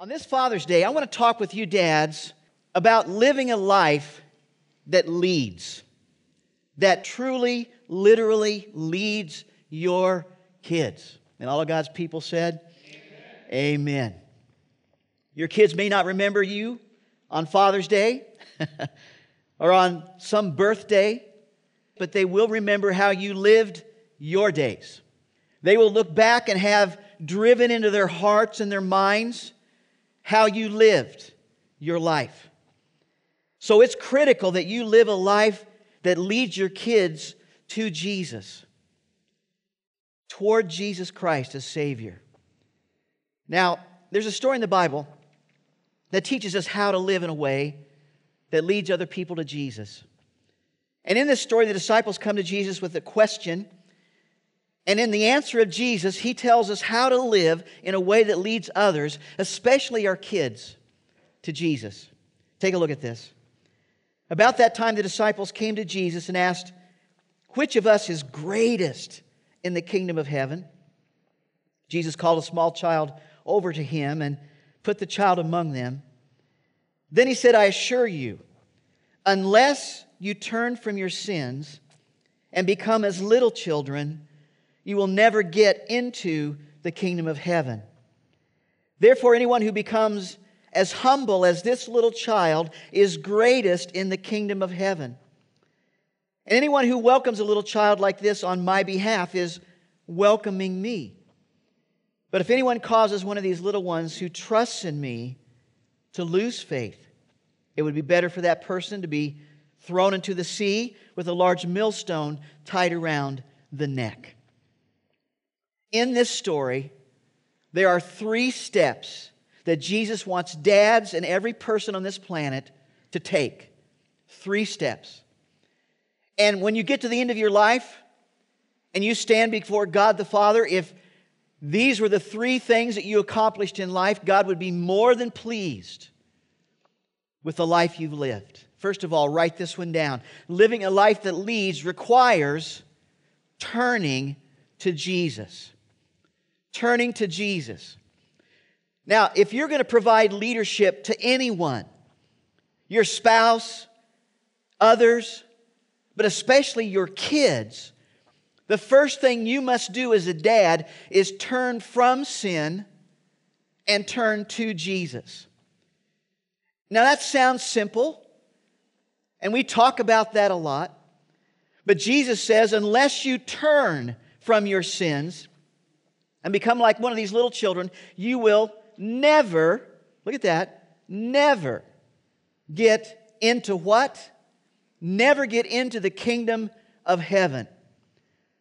On this Father's Day, I want to talk with you, dads, about living a life that leads, that truly, literally leads your kids. And all of God's people said, Amen. Amen. Your kids may not remember you on Father's Day or on some birthday, but they will remember how you lived your days. They will look back and have driven into their hearts and their minds how you lived your life. So it's critical that you live a life that leads your kids to Jesus, toward Jesus Christ as Savior. Now, there's a story in the Bible that teaches us how to live in a way that leads other people to Jesus. And in this story, the disciples come to Jesus with a question and in the answer of Jesus, he tells us how to live in a way that leads others, especially our kids, to Jesus. Take a look at this. About that time, the disciples came to Jesus and asked, Which of us is greatest in the kingdom of heaven? Jesus called a small child over to him and put the child among them. Then he said, I assure you, unless you turn from your sins and become as little children, you will never get into the kingdom of heaven. Therefore, anyone who becomes as humble as this little child is greatest in the kingdom of heaven. And anyone who welcomes a little child like this on my behalf is welcoming me. But if anyone causes one of these little ones who trusts in me to lose faith, it would be better for that person to be thrown into the sea with a large millstone tied around the neck. In this story, there are three steps that Jesus wants dads and every person on this planet to take. Three steps. And when you get to the end of your life and you stand before God the Father, if these were the three things that you accomplished in life, God would be more than pleased with the life you've lived. First of all, write this one down. Living a life that leads requires turning to Jesus turning to Jesus. Now, if you're going to provide leadership to anyone, your spouse, others, but especially your kids, the first thing you must do as a dad is turn from sin and turn to Jesus. Now, that sounds simple, and we talk about that a lot. But Jesus says, unless you turn from your sins and become like one of these little children, you will never, look at that, never get into what? Never get into the kingdom of heaven.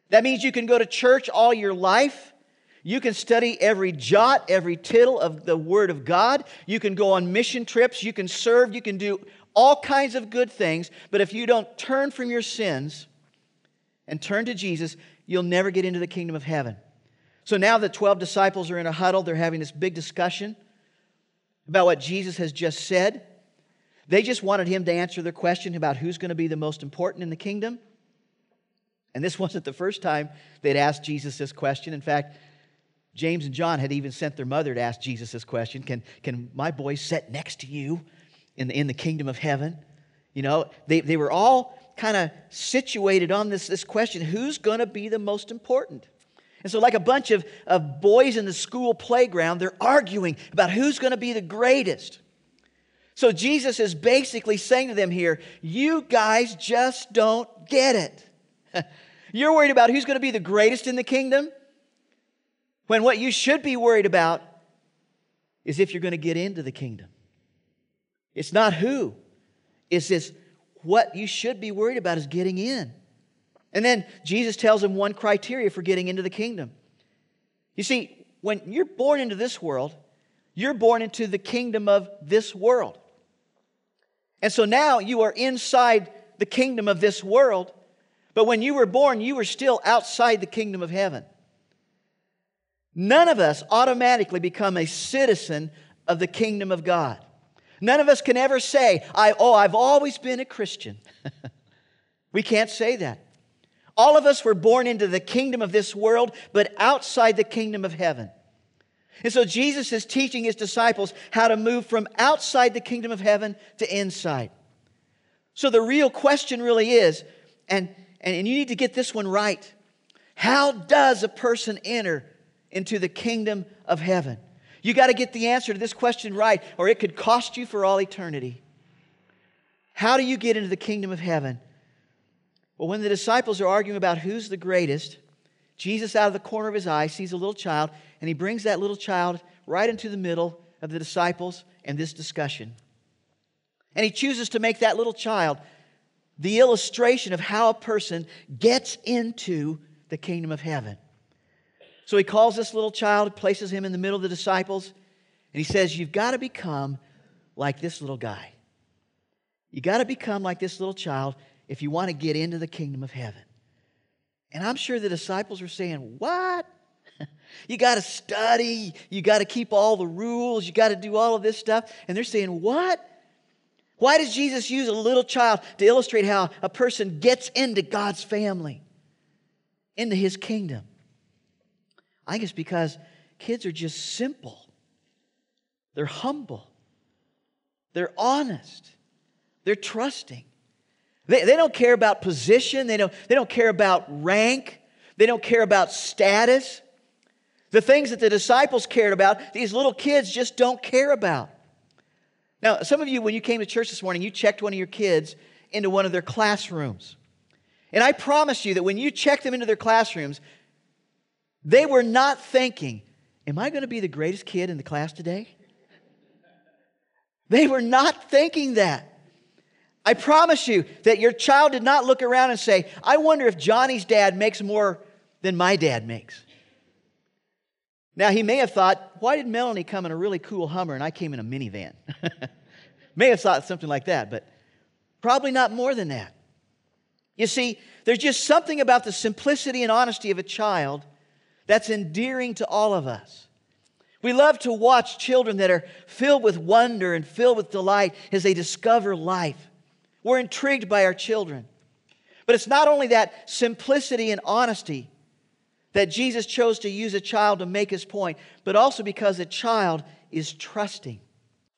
That means you can go to church all your life. You can study every jot, every tittle of the Word of God. You can go on mission trips. You can serve. You can do all kinds of good things. But if you don't turn from your sins and turn to Jesus, you'll never get into the kingdom of heaven. So now the 12 disciples are in a huddle. They're having this big discussion about what Jesus has just said. They just wanted him to answer their question about who's going to be the most important in the kingdom. And this wasn't the first time they'd asked Jesus this question. In fact, James and John had even sent their mother to ask Jesus this question Can, can my boys sit next to you in the, in the kingdom of heaven? You know, they, they were all kind of situated on this, this question who's going to be the most important? And so, like a bunch of, of boys in the school playground, they're arguing about who's going to be the greatest. So, Jesus is basically saying to them here, You guys just don't get it. You're worried about who's going to be the greatest in the kingdom, when what you should be worried about is if you're going to get into the kingdom. It's not who, it's this what you should be worried about is getting in. And then Jesus tells him one criteria for getting into the kingdom. You see, when you're born into this world, you're born into the kingdom of this world. And so now you are inside the kingdom of this world, but when you were born, you were still outside the kingdom of heaven. None of us automatically become a citizen of the kingdom of God. None of us can ever say, I, Oh, I've always been a Christian. we can't say that. All of us were born into the kingdom of this world, but outside the kingdom of heaven. And so Jesus is teaching his disciples how to move from outside the kingdom of heaven to inside. So the real question really is, and, and, and you need to get this one right how does a person enter into the kingdom of heaven? You got to get the answer to this question right, or it could cost you for all eternity. How do you get into the kingdom of heaven? Well, when the disciples are arguing about who's the greatest, Jesus, out of the corner of his eye, sees a little child, and he brings that little child right into the middle of the disciples and this discussion. And he chooses to make that little child the illustration of how a person gets into the kingdom of heaven. So he calls this little child, places him in the middle of the disciples, and he says, You've got to become like this little guy. You got to become like this little child if you want to get into the kingdom of heaven. And I'm sure the disciples were saying, What? you got to study. You got to keep all the rules. You got to do all of this stuff. And they're saying, What? Why does Jesus use a little child to illustrate how a person gets into God's family, into his kingdom? I think it's because kids are just simple, they're humble, they're honest, they're trusting. They, they don't care about position, they don't, they don't care about rank, they don't care about status. The things that the disciples cared about, these little kids just don't care about. Now, some of you, when you came to church this morning, you checked one of your kids into one of their classrooms. And I promise you that when you checked them into their classrooms, they were not thinking, Am I going to be the greatest kid in the class today? They were not thinking that. I promise you that your child did not look around and say, I wonder if Johnny's dad makes more than my dad makes. Now, he may have thought, why did Melanie come in a really cool Hummer and I came in a minivan? may have thought something like that, but probably not more than that. You see, there's just something about the simplicity and honesty of a child that's endearing to all of us. We love to watch children that are filled with wonder and filled with delight as they discover life. We're intrigued by our children. But it's not only that simplicity and honesty that Jesus chose to use a child to make his point, but also because a child is trusting.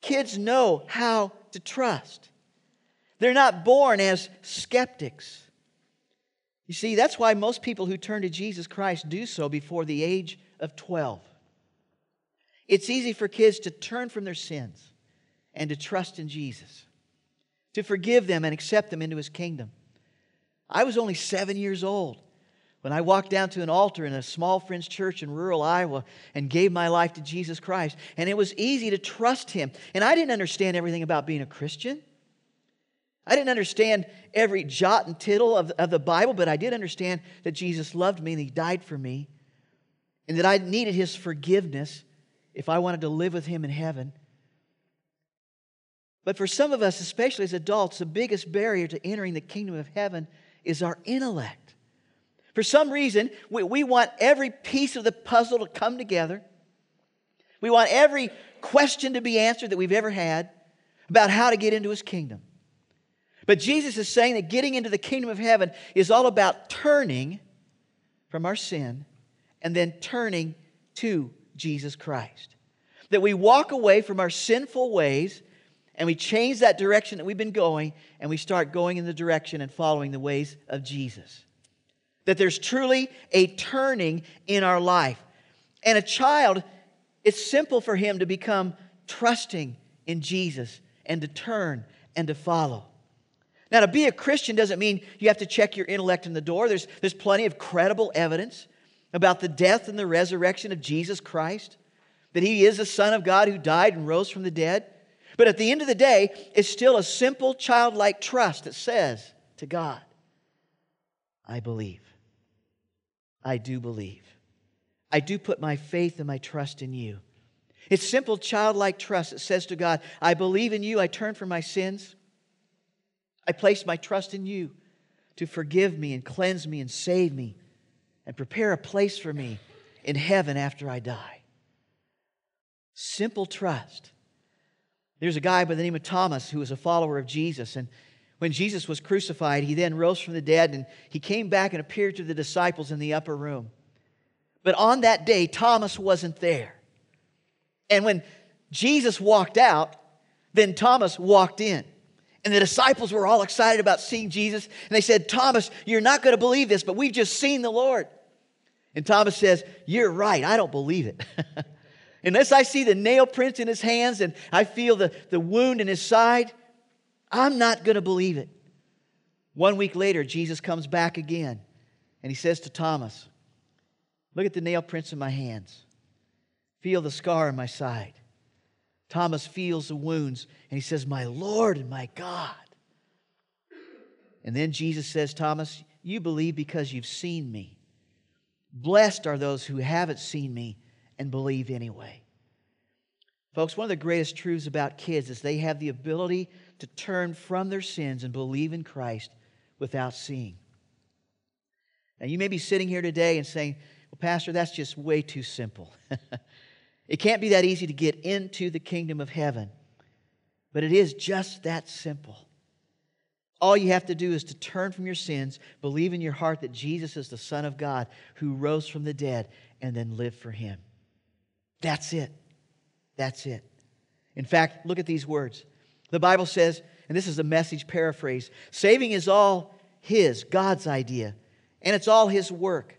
Kids know how to trust. They're not born as skeptics. You see, that's why most people who turn to Jesus Christ do so before the age of 12. It's easy for kids to turn from their sins and to trust in Jesus to forgive them and accept them into his kingdom. I was only seven years old when I walked down to an altar in a small Friends church in rural Iowa and gave my life to Jesus Christ. And it was easy to trust him. And I didn't understand everything about being a Christian. I didn't understand every jot and tittle of, of the Bible, but I did understand that Jesus loved me and he died for me, and that I needed his forgiveness if I wanted to live with him in heaven. But for some of us, especially as adults, the biggest barrier to entering the kingdom of heaven is our intellect. For some reason, we, we want every piece of the puzzle to come together. We want every question to be answered that we've ever had about how to get into his kingdom. But Jesus is saying that getting into the kingdom of heaven is all about turning from our sin and then turning to Jesus Christ. That we walk away from our sinful ways and we change that direction that we've been going and we start going in the direction and following the ways of Jesus. That there's truly a turning in our life. And a child, it's simple for him to become trusting in Jesus and to turn and to follow. Now, to be a Christian doesn't mean you have to check your intellect in the door. There's, there's plenty of credible evidence about the death and the resurrection of Jesus Christ, that he is the Son of God who died and rose from the dead. But at the end of the day, it's still a simple childlike trust that says to God, I believe. I do believe. I do put my faith and my trust in you. It's simple childlike trust that says to God, I believe in you. I turn from my sins. I place my trust in you to forgive me and cleanse me and save me and prepare a place for me in heaven after I die. Simple trust there's a guy by the name of Thomas who was a follower of Jesus. And when Jesus was crucified, he then rose from the dead and he came back and appeared to the disciples in the upper room. But on that day, Thomas wasn't there. And when Jesus walked out, then Thomas walked in. And the disciples were all excited about seeing Jesus. And they said, Thomas, you're not going to believe this, but we've just seen the Lord. And Thomas says, You're right. I don't believe it. Unless I see the nail prints in his hands and I feel the, the wound in his side, I'm not going to believe it. One week later, Jesus comes back again and he says to Thomas, Look at the nail prints in my hands. Feel the scar in my side. Thomas feels the wounds and he says, My Lord and my God. And then Jesus says, Thomas, you believe because you've seen me. Blessed are those who haven't seen me and believe anyway. Folks, one of the greatest truths about kids is they have the ability to turn from their sins and believe in Christ without seeing. Now, you may be sitting here today and saying, Well, Pastor, that's just way too simple. it can't be that easy to get into the kingdom of heaven. But it is just that simple. All you have to do is to turn from your sins, believe in your heart that Jesus is the Son of God who rose from the dead, and then live for Him. That's it. That's it. In fact, look at these words. The Bible says, and this is a message paraphrase saving is all His, God's idea, and it's all His work.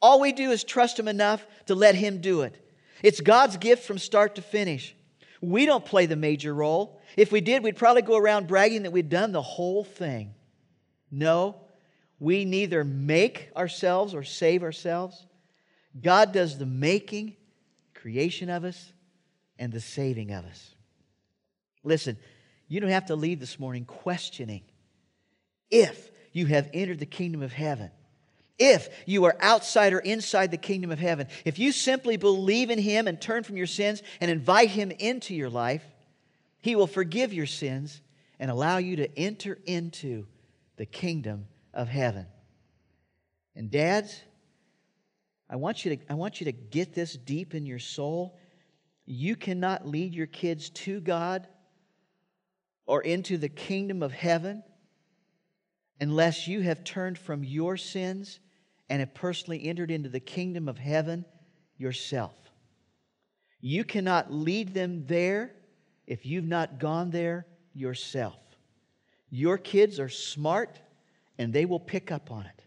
All we do is trust Him enough to let Him do it. It's God's gift from start to finish. We don't play the major role. If we did, we'd probably go around bragging that we'd done the whole thing. No, we neither make ourselves or save ourselves. God does the making, creation of us, and the saving of us. Listen, you don't have to leave this morning questioning if you have entered the kingdom of heaven. If you are outside or inside the kingdom of heaven, if you simply believe in Him and turn from your sins and invite Him into your life, He will forgive your sins and allow you to enter into the kingdom of heaven. And, dads, I want you to, I want you to get this deep in your soul. You cannot lead your kids to God or into the kingdom of heaven unless you have turned from your sins and have personally entered into the kingdom of heaven yourself. You cannot lead them there if you've not gone there yourself. Your kids are smart and they will pick up on it.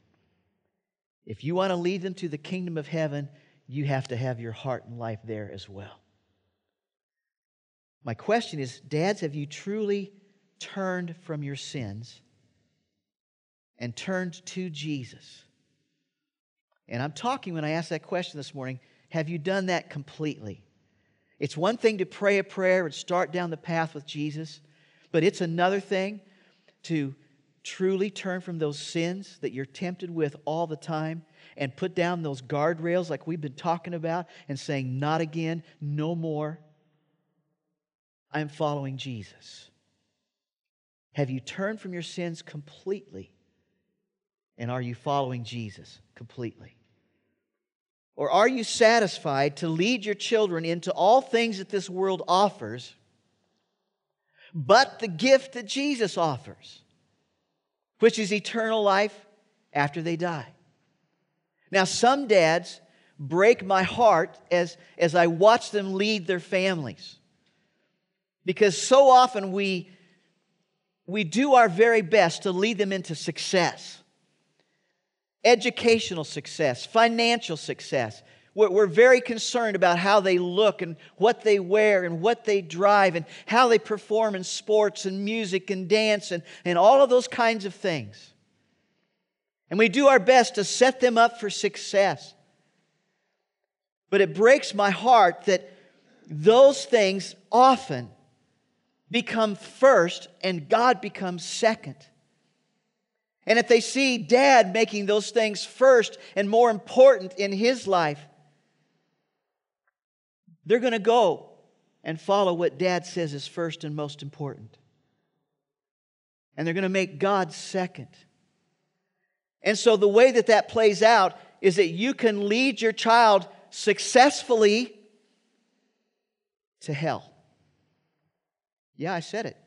If you want to lead them to the kingdom of heaven, you have to have your heart and life there as well. My question is Dads, have you truly turned from your sins and turned to Jesus? And I'm talking when I ask that question this morning have you done that completely? It's one thing to pray a prayer and start down the path with Jesus, but it's another thing to truly turn from those sins that you're tempted with all the time and put down those guardrails like we've been talking about and saying, Not again, no more. I'm following Jesus. Have you turned from your sins completely? And are you following Jesus completely? Or are you satisfied to lead your children into all things that this world offers, but the gift that Jesus offers, which is eternal life after they die? Now, some dads break my heart as, as I watch them lead their families. Because so often we, we do our very best to lead them into success educational success, financial success. We're, we're very concerned about how they look and what they wear and what they drive and how they perform in sports and music and dance and, and all of those kinds of things. And we do our best to set them up for success. But it breaks my heart that those things often become first and God becomes second. And if they see dad making those things first and more important in his life, they're going to go and follow what dad says is first and most important. And they're going to make God second. And so the way that that plays out is that you can lead your child successfully to hell. Yeah, I said it.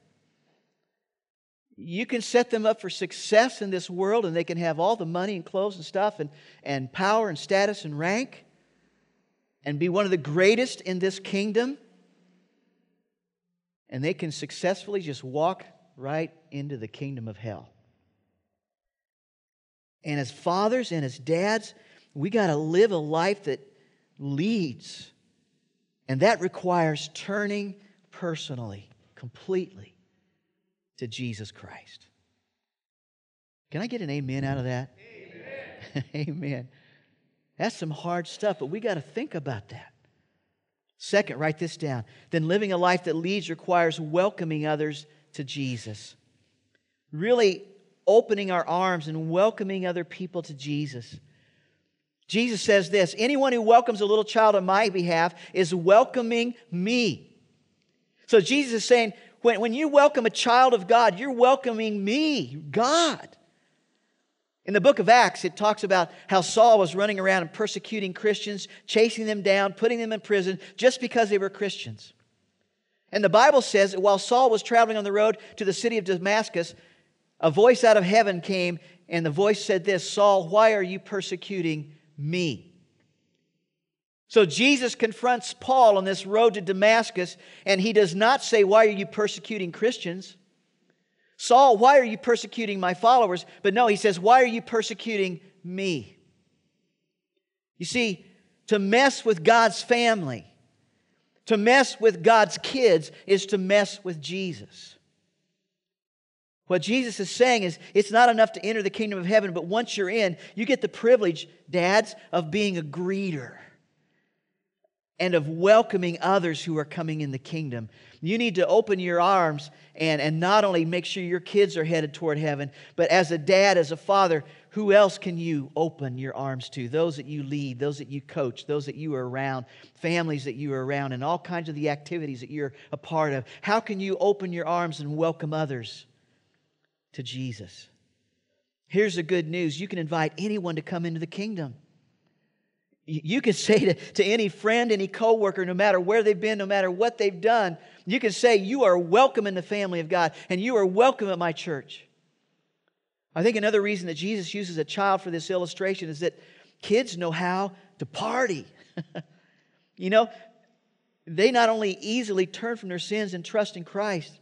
You can set them up for success in this world and they can have all the money and clothes and stuff and, and power and status and rank. And be one of the greatest in this kingdom, and they can successfully just walk right into the kingdom of hell. And as fathers and as dads, we got to live a life that leads. And that requires turning personally, completely to Jesus Christ. Can I get an amen out of that? Amen. amen. That's some hard stuff, but we got to think about that. Second, write this down. Then living a life that leads requires welcoming others to Jesus. Really opening our arms and welcoming other people to Jesus. Jesus says this anyone who welcomes a little child on my behalf is welcoming me. So Jesus is saying, when, when you welcome a child of God, you're welcoming me, God. In the book of Acts, it talks about how Saul was running around and persecuting Christians, chasing them down, putting them in prison just because they were Christians. And the Bible says that while Saul was traveling on the road to the city of Damascus, a voice out of heaven came, and the voice said this Saul, why are you persecuting me? So Jesus confronts Paul on this road to Damascus, and he does not say, Why are you persecuting Christians? Saul, why are you persecuting my followers? But no, he says, Why are you persecuting me? You see, to mess with God's family, to mess with God's kids, is to mess with Jesus. What Jesus is saying is it's not enough to enter the kingdom of heaven, but once you're in, you get the privilege, dads, of being a greeter and of welcoming others who are coming in the kingdom. You need to open your arms and, and not only make sure your kids are headed toward heaven, but as a dad, as a father, who else can you open your arms to? Those that you lead, those that you coach, those that you are around, families that you are around, and all kinds of the activities that you're a part of. How can you open your arms and welcome others? to Jesus. Here's the good news you can invite anyone to come into the kingdom. You can say to, to any friend, any coworker, no matter where they've been, no matter what they've done, you can say, You are welcome in the family of God, and you are welcome at my church. I think another reason that Jesus uses a child for this illustration is that kids know how to party. you know, they not only easily turn from their sins and trust in Christ,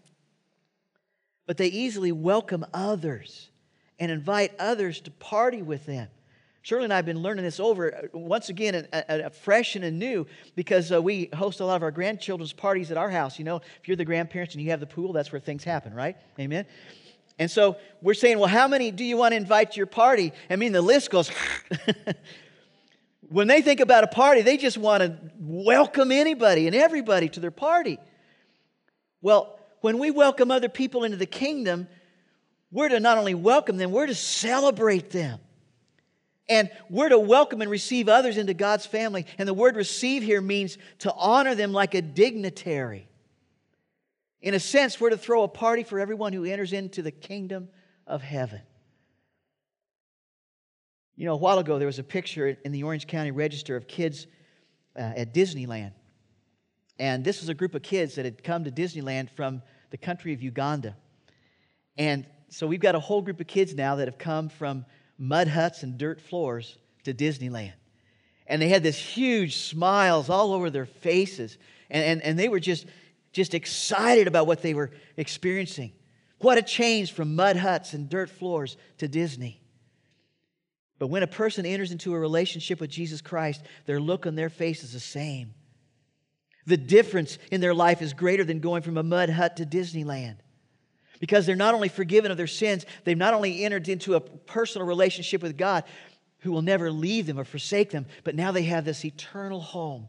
but they easily welcome others and invite others to party with them. Shirley and I have been learning this over uh, once again, a, fresh and anew, because uh, we host a lot of our grandchildren's parties at our house. You know, if you're the grandparents and you have the pool, that's where things happen, right? Amen. And so we're saying, well, how many do you want to invite to your party? I mean, the list goes. when they think about a party, they just want to welcome anybody and everybody to their party. Well, when we welcome other people into the kingdom, we're to not only welcome them, we're to celebrate them. And we're to welcome and receive others into God's family. And the word receive here means to honor them like a dignitary. In a sense, we're to throw a party for everyone who enters into the kingdom of heaven. You know, a while ago, there was a picture in the Orange County Register of kids uh, at Disneyland. And this was a group of kids that had come to Disneyland from the country of Uganda. And so we've got a whole group of kids now that have come from mud huts and dirt floors to Disneyland. And they had this huge smiles all over their faces. And, and, and they were just, just excited about what they were experiencing. What a change from mud huts and dirt floors to Disney. But when a person enters into a relationship with Jesus Christ, their look on their face is the same. The difference in their life is greater than going from a mud hut to Disneyland. Because they're not only forgiven of their sins, they've not only entered into a personal relationship with God who will never leave them or forsake them, but now they have this eternal home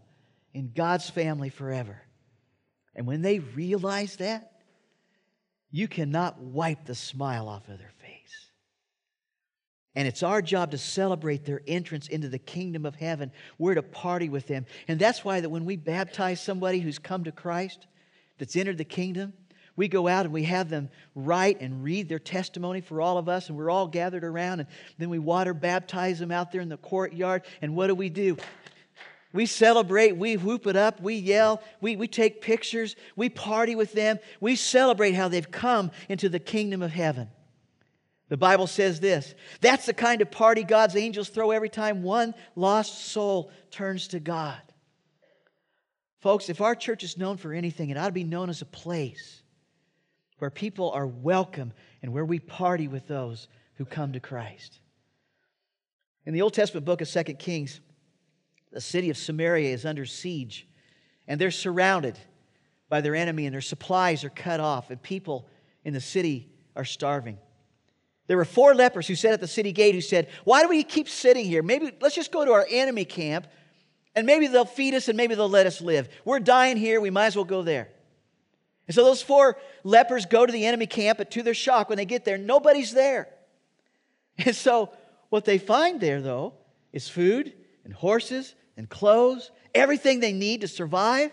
in God's family forever. And when they realize that, you cannot wipe the smile off of their face. And it's our job to celebrate their entrance into the kingdom of heaven. We're to party with them. And that's why that when we baptize somebody who's come to Christ, that's entered the kingdom, we go out and we have them write and read their testimony for all of us, and we're all gathered around, and then we water baptize them out there in the courtyard. And what do we do? We celebrate, we whoop it up, we yell, we, we take pictures, we party with them, we celebrate how they've come into the kingdom of heaven. The Bible says this that's the kind of party God's angels throw every time one lost soul turns to God. Folks, if our church is known for anything, it ought to be known as a place where people are welcome and where we party with those who come to Christ. In the Old Testament book of 2 Kings, the city of Samaria is under siege, and they're surrounded by their enemy, and their supplies are cut off, and people in the city are starving. There were four lepers who sat at the city gate who said, Why do we keep sitting here? Maybe let's just go to our enemy camp and maybe they'll feed us and maybe they'll let us live. We're dying here, we might as well go there. And so those four lepers go to the enemy camp, but to their shock, when they get there, nobody's there. And so what they find there, though, is food and horses and clothes, everything they need to survive.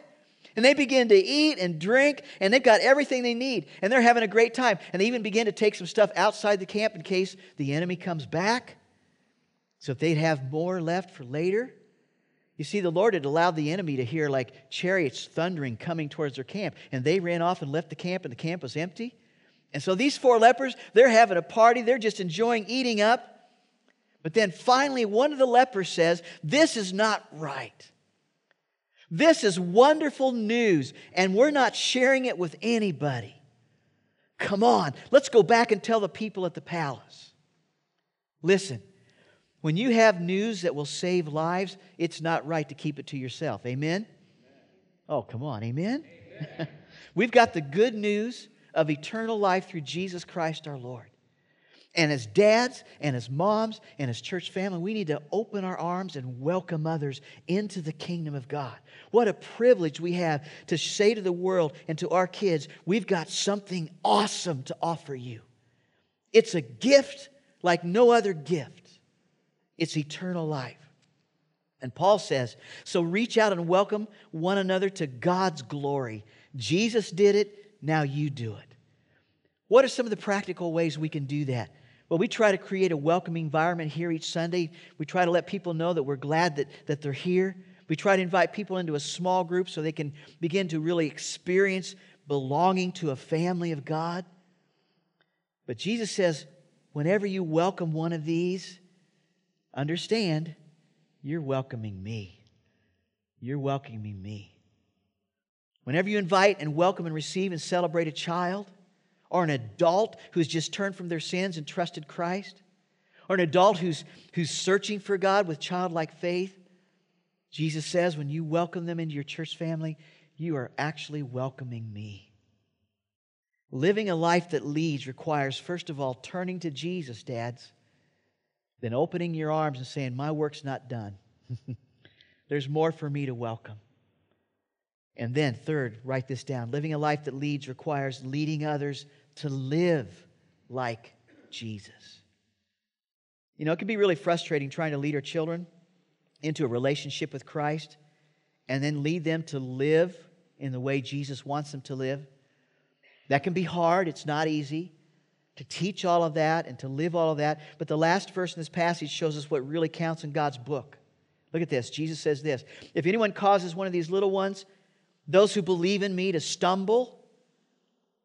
And they begin to eat and drink, and they've got everything they need. And they're having a great time. And they even begin to take some stuff outside the camp in case the enemy comes back. So if they'd have more left for later. You see, the Lord had allowed the enemy to hear like chariots thundering coming towards their camp. And they ran off and left the camp, and the camp was empty. And so these four lepers, they're having a party. They're just enjoying eating up. But then finally, one of the lepers says, This is not right. This is wonderful news, and we're not sharing it with anybody. Come on, let's go back and tell the people at the palace. Listen, when you have news that will save lives, it's not right to keep it to yourself. Amen? Oh, come on. Amen? Amen. We've got the good news of eternal life through Jesus Christ our Lord. And as dads and as moms and as church family, we need to open our arms and welcome others into the kingdom of God. What a privilege we have to say to the world and to our kids, we've got something awesome to offer you. It's a gift like no other gift. It's eternal life. And Paul says, so reach out and welcome one another to God's glory. Jesus did it, now you do it. What are some of the practical ways we can do that? Well, we try to create a welcoming environment here each Sunday. We try to let people know that we're glad that, that they're here. We try to invite people into a small group so they can begin to really experience belonging to a family of God. But Jesus says, whenever you welcome one of these, understand you're welcoming me. You're welcoming me. Whenever you invite and welcome and receive and celebrate a child, or an adult who's just turned from their sins and trusted Christ, or an adult who's, who's searching for God with childlike faith, Jesus says when you welcome them into your church family, you are actually welcoming me. Living a life that leads requires, first of all, turning to Jesus, dads than opening your arms and saying, My work's not done. There's more for me to welcome. And then, third, write this down living a life that leads requires leading others to live like Jesus. You know, it can be really frustrating trying to lead our children into a relationship with Christ and then lead them to live in the way Jesus wants them to live. That can be hard, it's not easy to teach all of that and to live all of that. But the last verse in this passage shows us what really counts in God's book. Look at this. Jesus says this If anyone causes one of these little ones, those who believe in me, to stumble,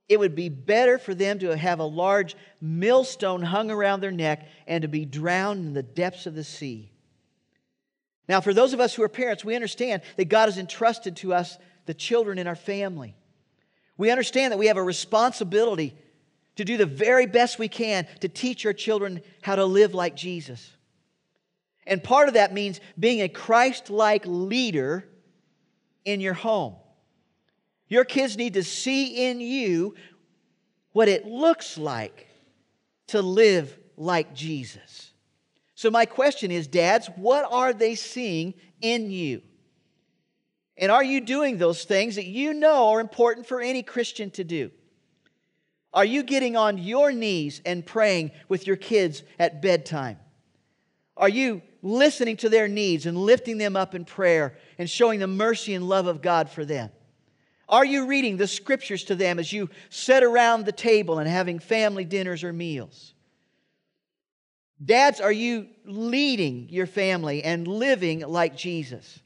it would be better for them to have a large millstone hung around their neck and to be drowned in the depths of the sea. Now, for those of us who are parents, we understand that God has entrusted to us the children in our family. We understand that we have a responsibility to do the very best we can to teach our children how to live like Jesus. And part of that means being a Christ like leader in your home. Your kids need to see in you what it looks like to live like Jesus. So, my question is, dads, what are they seeing in you? And are you doing those things that you know are important for any Christian to do? Are you getting on your knees and praying with your kids at bedtime? Are you listening to their needs and lifting them up in prayer and showing the mercy and love of God for them? Are you reading the scriptures to them as you sit around the table and having family dinners or meals? Dads, are you leading your family and living like Jesus?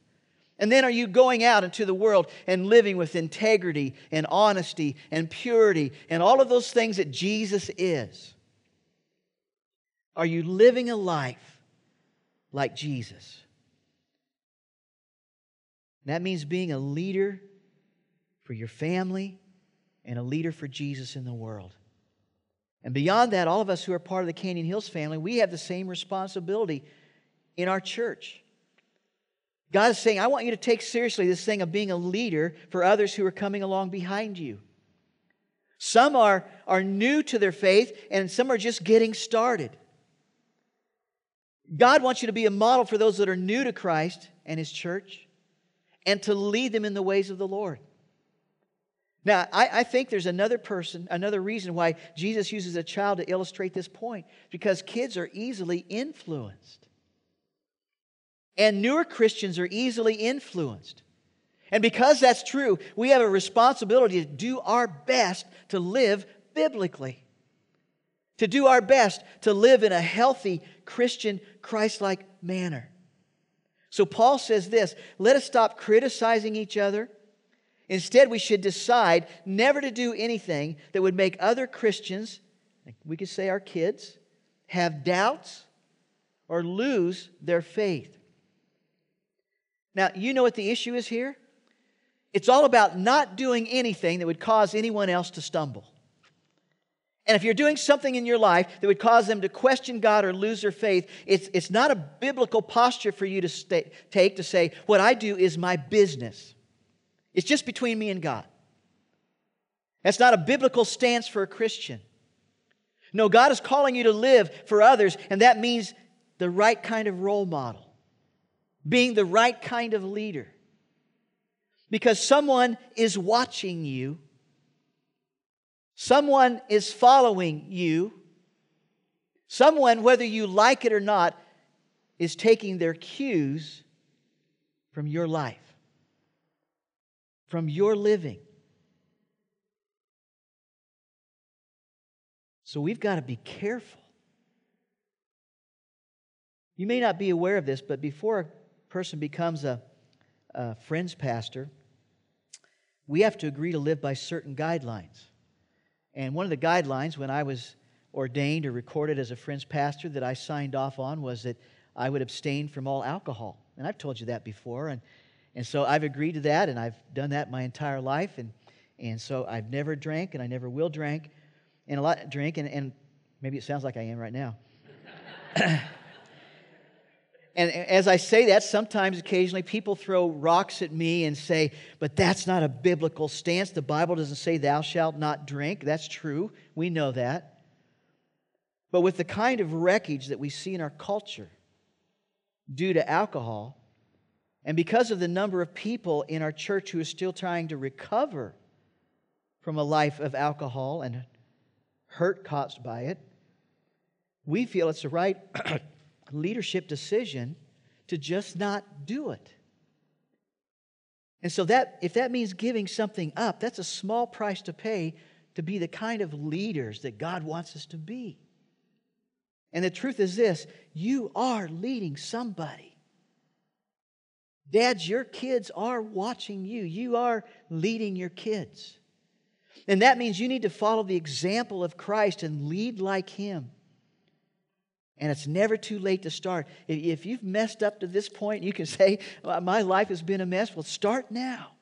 And then are you going out into the world and living with integrity and honesty and purity and all of those things that Jesus is? Are you living a life like Jesus? That means being a leader for your family and a leader for Jesus in the world. And beyond that, all of us who are part of the Canyon Hills family, we have the same responsibility in our church. God is saying, I want you to take seriously this thing of being a leader for others who are coming along behind you. Some are, are new to their faith, and some are just getting started. God wants you to be a model for those that are new to Christ and His church and to lead them in the ways of the Lord. Now, I, I, think there's another person, another reason why Jesus uses a child to illustrate this point, because kids are easily influenced. And newer Christians are easily influenced. And because that's true, we have a responsibility to do our best to live biblically, to do our best to live in a healthy Christian, Christ like manner. So Paul says this let us stop criticizing each other Instead, we should decide never to do anything that would make other Christians, we could say our kids, have doubts or lose their faith. Now, you know what the issue is here? It's all about not doing anything that would cause anyone else to stumble. And if you're doing something in your life that would cause them to question God or lose their faith, it's, it's not a biblical posture for you to stay, take to say, What I do is my business. It's just between me and God. That's not a biblical stance for a Christian. No, God is calling you to live for others, and that means the right kind of role model, being the right kind of leader. Because someone is watching you, someone is following you, someone, whether you like it or not, is taking their cues from your life from your living. So we've got to be careful. You may not be aware of this, but before person becomes a, a friend's pastor, we have to agree to live by certain guidelines. And one of the guidelines when I was ordained or recorded as a friend's pastor that I signed off on was that I would abstain from all alcohol. And I've told you that before. And and so I've agreed to that, and I've done that my entire life. And, and so I've never drank, and I never will drink, and a lot drink, and, and maybe it sounds like I am right now. and as I say that, sometimes occasionally people throw rocks at me and say, but that's not a biblical stance. The Bible doesn't say thou shalt not drink. That's true. We know that. But with the kind of wreckage that we see in our culture due to alcohol, and because of the number of people in our church who are still trying to recover from a life of alcohol and hurt caused by it, we feel it's the right leadership decision to just not do it. And so that if that means giving something up, that's a small price to pay to be the kind of leaders that God wants us to be. And the truth is this, you are leading somebody. Dads, your kids are watching you. You are leading your kids. And that means you need to follow the example of Christ and lead like Him. And it's never too late to start. If you've messed up to this point, you can say, My life has been a mess. Well, start now.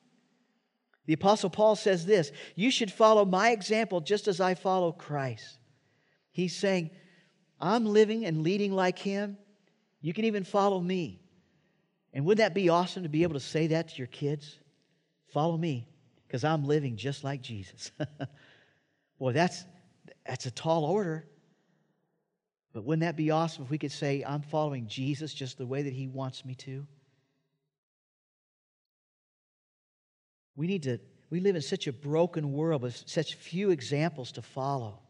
The Apostle Paul says this You should follow my example just as I follow Christ. He's saying, I'm living and leading like Him. You can even follow me. And wouldn't that be awesome to be able to say that to your kids? Follow me, because I'm living just like Jesus. Boy, that's, that's a tall order. But wouldn't that be awesome if we could say, I'm following Jesus just the way that He wants me to? We need to, we live in such a broken world with such few examples to follow.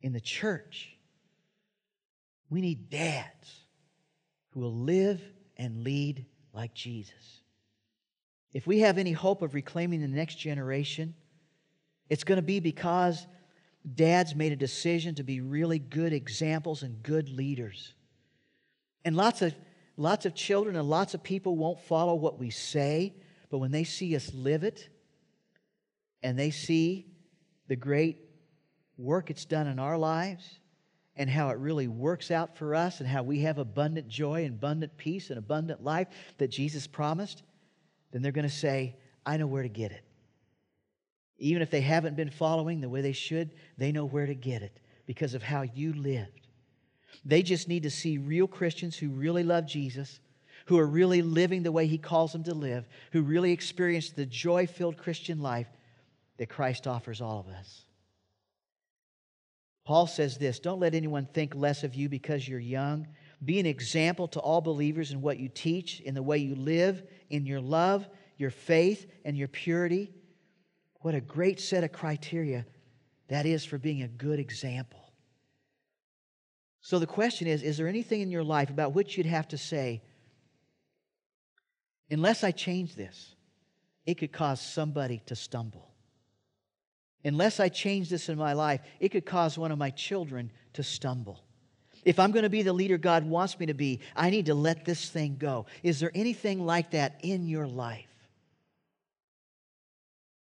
In the church, we need dads who will live and lead like Jesus. If we have any hope of reclaiming the next generation, it's going to be because dads made a decision to be really good examples and good leaders. And lots of, lots of children and lots of people won't follow what we say, but when they see us live it and they see the great work it's done in our lives and how it really works out for us and how we have abundant joy and abundant peace and abundant life that Jesus promised, then they're going to say, I know where to get it. Even if they haven't been following the way they should, they know where to get it because of how you lived. They just need to see real Christians who really love Jesus, who are really living the way He calls them to live, who really experience the joy filled Christian life that Christ offers all of us. Paul says this Don't let anyone think less of you because you're young. Be an example to all believers in what you teach, in the way you live, in your love, your faith, and your purity. What a great set of criteria that is for being a good example. So the question is Is there anything in your life about which you'd have to say, unless I change this, it could cause somebody to stumble? Unless I change this in my life, it could cause one of my children to stumble. If I'm going to be the leader God wants me to be, I need to let this thing go. Is there anything like that in your life?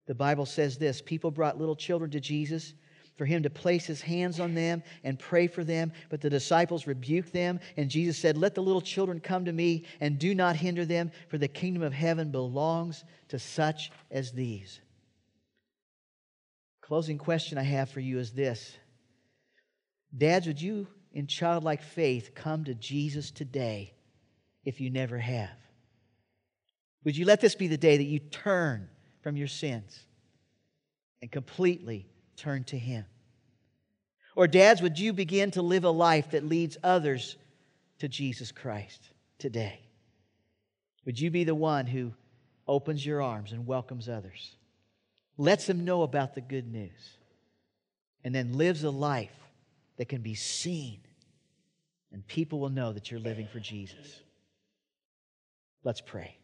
The Bible says this people brought little children to Jesus for him to place his hands on them and pray for them. But the disciples rebuked them, and Jesus said, Let the little children come to me and do not hinder them, for the kingdom of heaven belongs to such as these. Closing question I have for you is this Dads, would you, in childlike faith, come to Jesus today if you never have? Would you let this be the day that you turn from your sins and completely turn to Him? Or, dads, would you begin to live a life that leads others to Jesus Christ today? Would you be the one who opens your arms and welcomes others? Lets them know about the good news, and then lives a life that can be seen, and people will know that you're living for Jesus. Let's pray.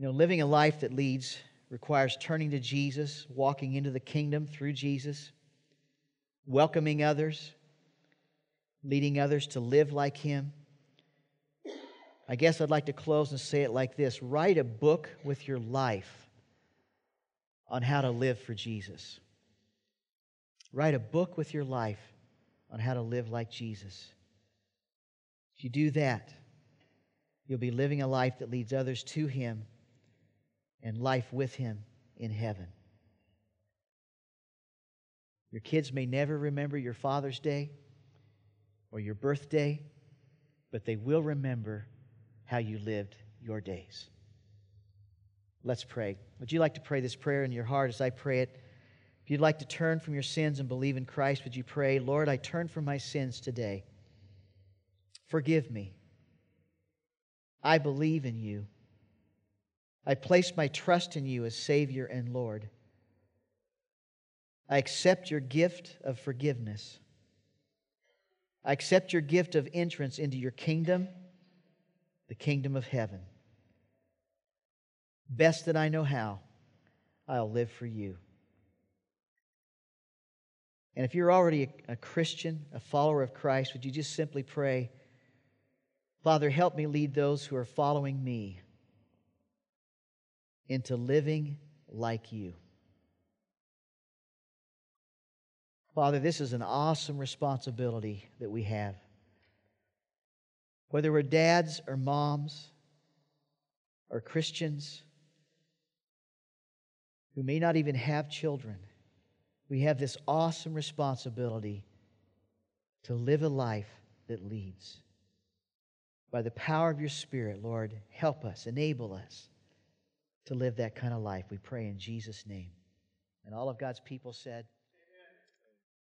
You know, living a life that leads requires turning to Jesus, walking into the kingdom through Jesus, welcoming others, leading others to live like Him. I guess I'd like to close and say it like this write a book with your life on how to live for Jesus. Write a book with your life on how to live like Jesus. If you do that, you'll be living a life that leads others to Him and life with Him in heaven. Your kids may never remember your Father's Day or your birthday, but they will remember how you lived your days. Let's pray. Would you like to pray this prayer in your heart as I pray it? If you'd like to turn from your sins and believe in Christ, would you pray, Lord, I turn from my sins today. Forgive me. I believe in you. I place my trust in you as Savior and Lord. I accept your gift of forgiveness. I accept your gift of entrance into your kingdom, the kingdom of heaven. Best that I know how, I'll live for you. And if you're already a, Christian, a follower of Christ, would you just simply pray, Father, help me lead those who are following me into living like you. Father, this is an awesome responsibility that we have. Whether we're dads or moms or Christians who may not even have children, we have this awesome responsibility to live a life that leads. By the power of your Spirit, Lord, help us, enable us to live that kind of life. We pray in Jesus' name. And all of God's people said,